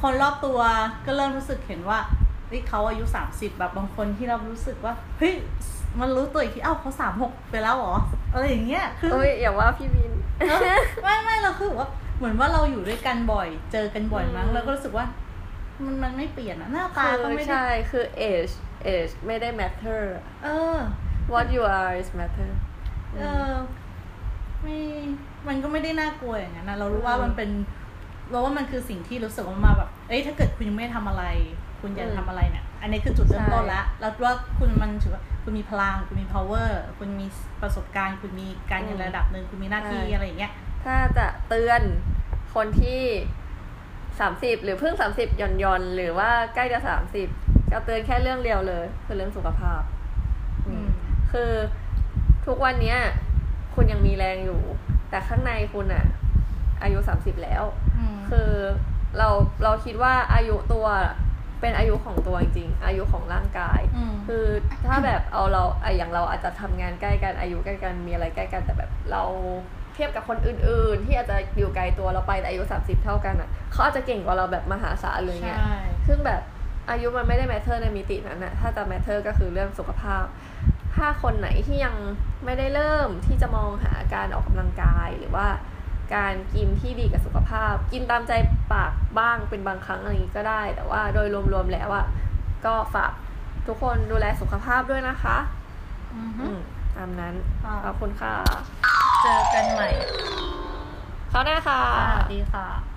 คนรอบตัวก็เริ่มรู้สึกเห็นว่าเฮ้ยเขาอายุสามสิบแบบบางคนที่เรารู้สึกว่า เฮ้ย มันรู้ตัวอีกทีเอ้าเขาสามหกไปแล้วเหรอ อะไรอย่างเงี้ย คือเอ้ยอย่าว่าพี่บินเออไม่ไม่เราคือแบบว่า เหมือนว่าเราอยู่ด้วยกันบ่อย เจอกันบ่อยมั้งอืมแล้วก็รู้สึกว่า มันมันไม่เปลี่ยนอะหน้าตาก็คือไม่ได้ใช่ คือ age age ไม่ได้ matter เออ what you are is matter เออไม่มันก็ไม่ได้น่ากลัวอย่างนั้นนะเรารู้ว่าอืมมันเป็น เราว่ามันคือสิ่งที่รู้สึกว่ามันมาแบบ เอ้ยถ้าเกิดคุณยังไม่ได้ทำอะไร คุณอยากอืมทำอะไรเนี่ย อันนี้คือจุดเริ่มต้นใช่ละแล้วว่าคุณมันถือว่าคุณมีพลัง คุณมี power คุณมีประสบการณ์ คุณมีการเงินระดับหนึ่งคุณมีหน้าที่อะไรอย่างเงี้ย ถ้าจะเตือนคนที่ สามสิบหรือเพิ่งสามสิบหย่อนยอนๆหรือว่าใกล้จะสามสิบจะเตือนแค่เรื่องเดียวเลย คือเรื่องสุขภาพอืมคือทุกวันเนี้ย คุณยังมีแรงอยู่ แต่ข้างในคุณอะอายุสามสิบแล้วอืมคือเราเราคิดว่าอายุตัวเป็นอายุของตัวจริงๆอายุของร่างกายอืมคือถ้าแบบเอาเราไอะอย่างเราอาจจะทำงานใกล้กันอายุใกล้กันมีอะไรใกล้กันแต่แบบเราเทียบกับคนอื่น ๆ ที่อาจจะอยู่ไกลตัวเราไปแต่อายุ 30 เท่ากันอะเขาอาจจะเก่งกว่าเราแบบมหาศาลเลยเงี้ยใช่ซึ่งแบบอายุมันไม่ได้ matter ในมิตินั้นอะถ้าจะ matter ก็คือเรื่องสุขภาพ ถ้าคนไหนที่ยังไม่ได้เริ่มที่จะมองหาการออกกำลังกายหรือว่าการกินที่ดีกับสุขภาพ กินตามใจปากบ้างเป็นบางครั้งอะไรอย่างนี้ก็ได้ แต่ว่าโดยรวมๆแล้วอะก็ฝากทุกคนดูแลสุขภาพด้วยนะคะ อือฮึอืมตามนั้นค่ะขอบคุณค่ะ เจอกันใหม่เขาวหน้าค่ะ สวัสดีค่ะ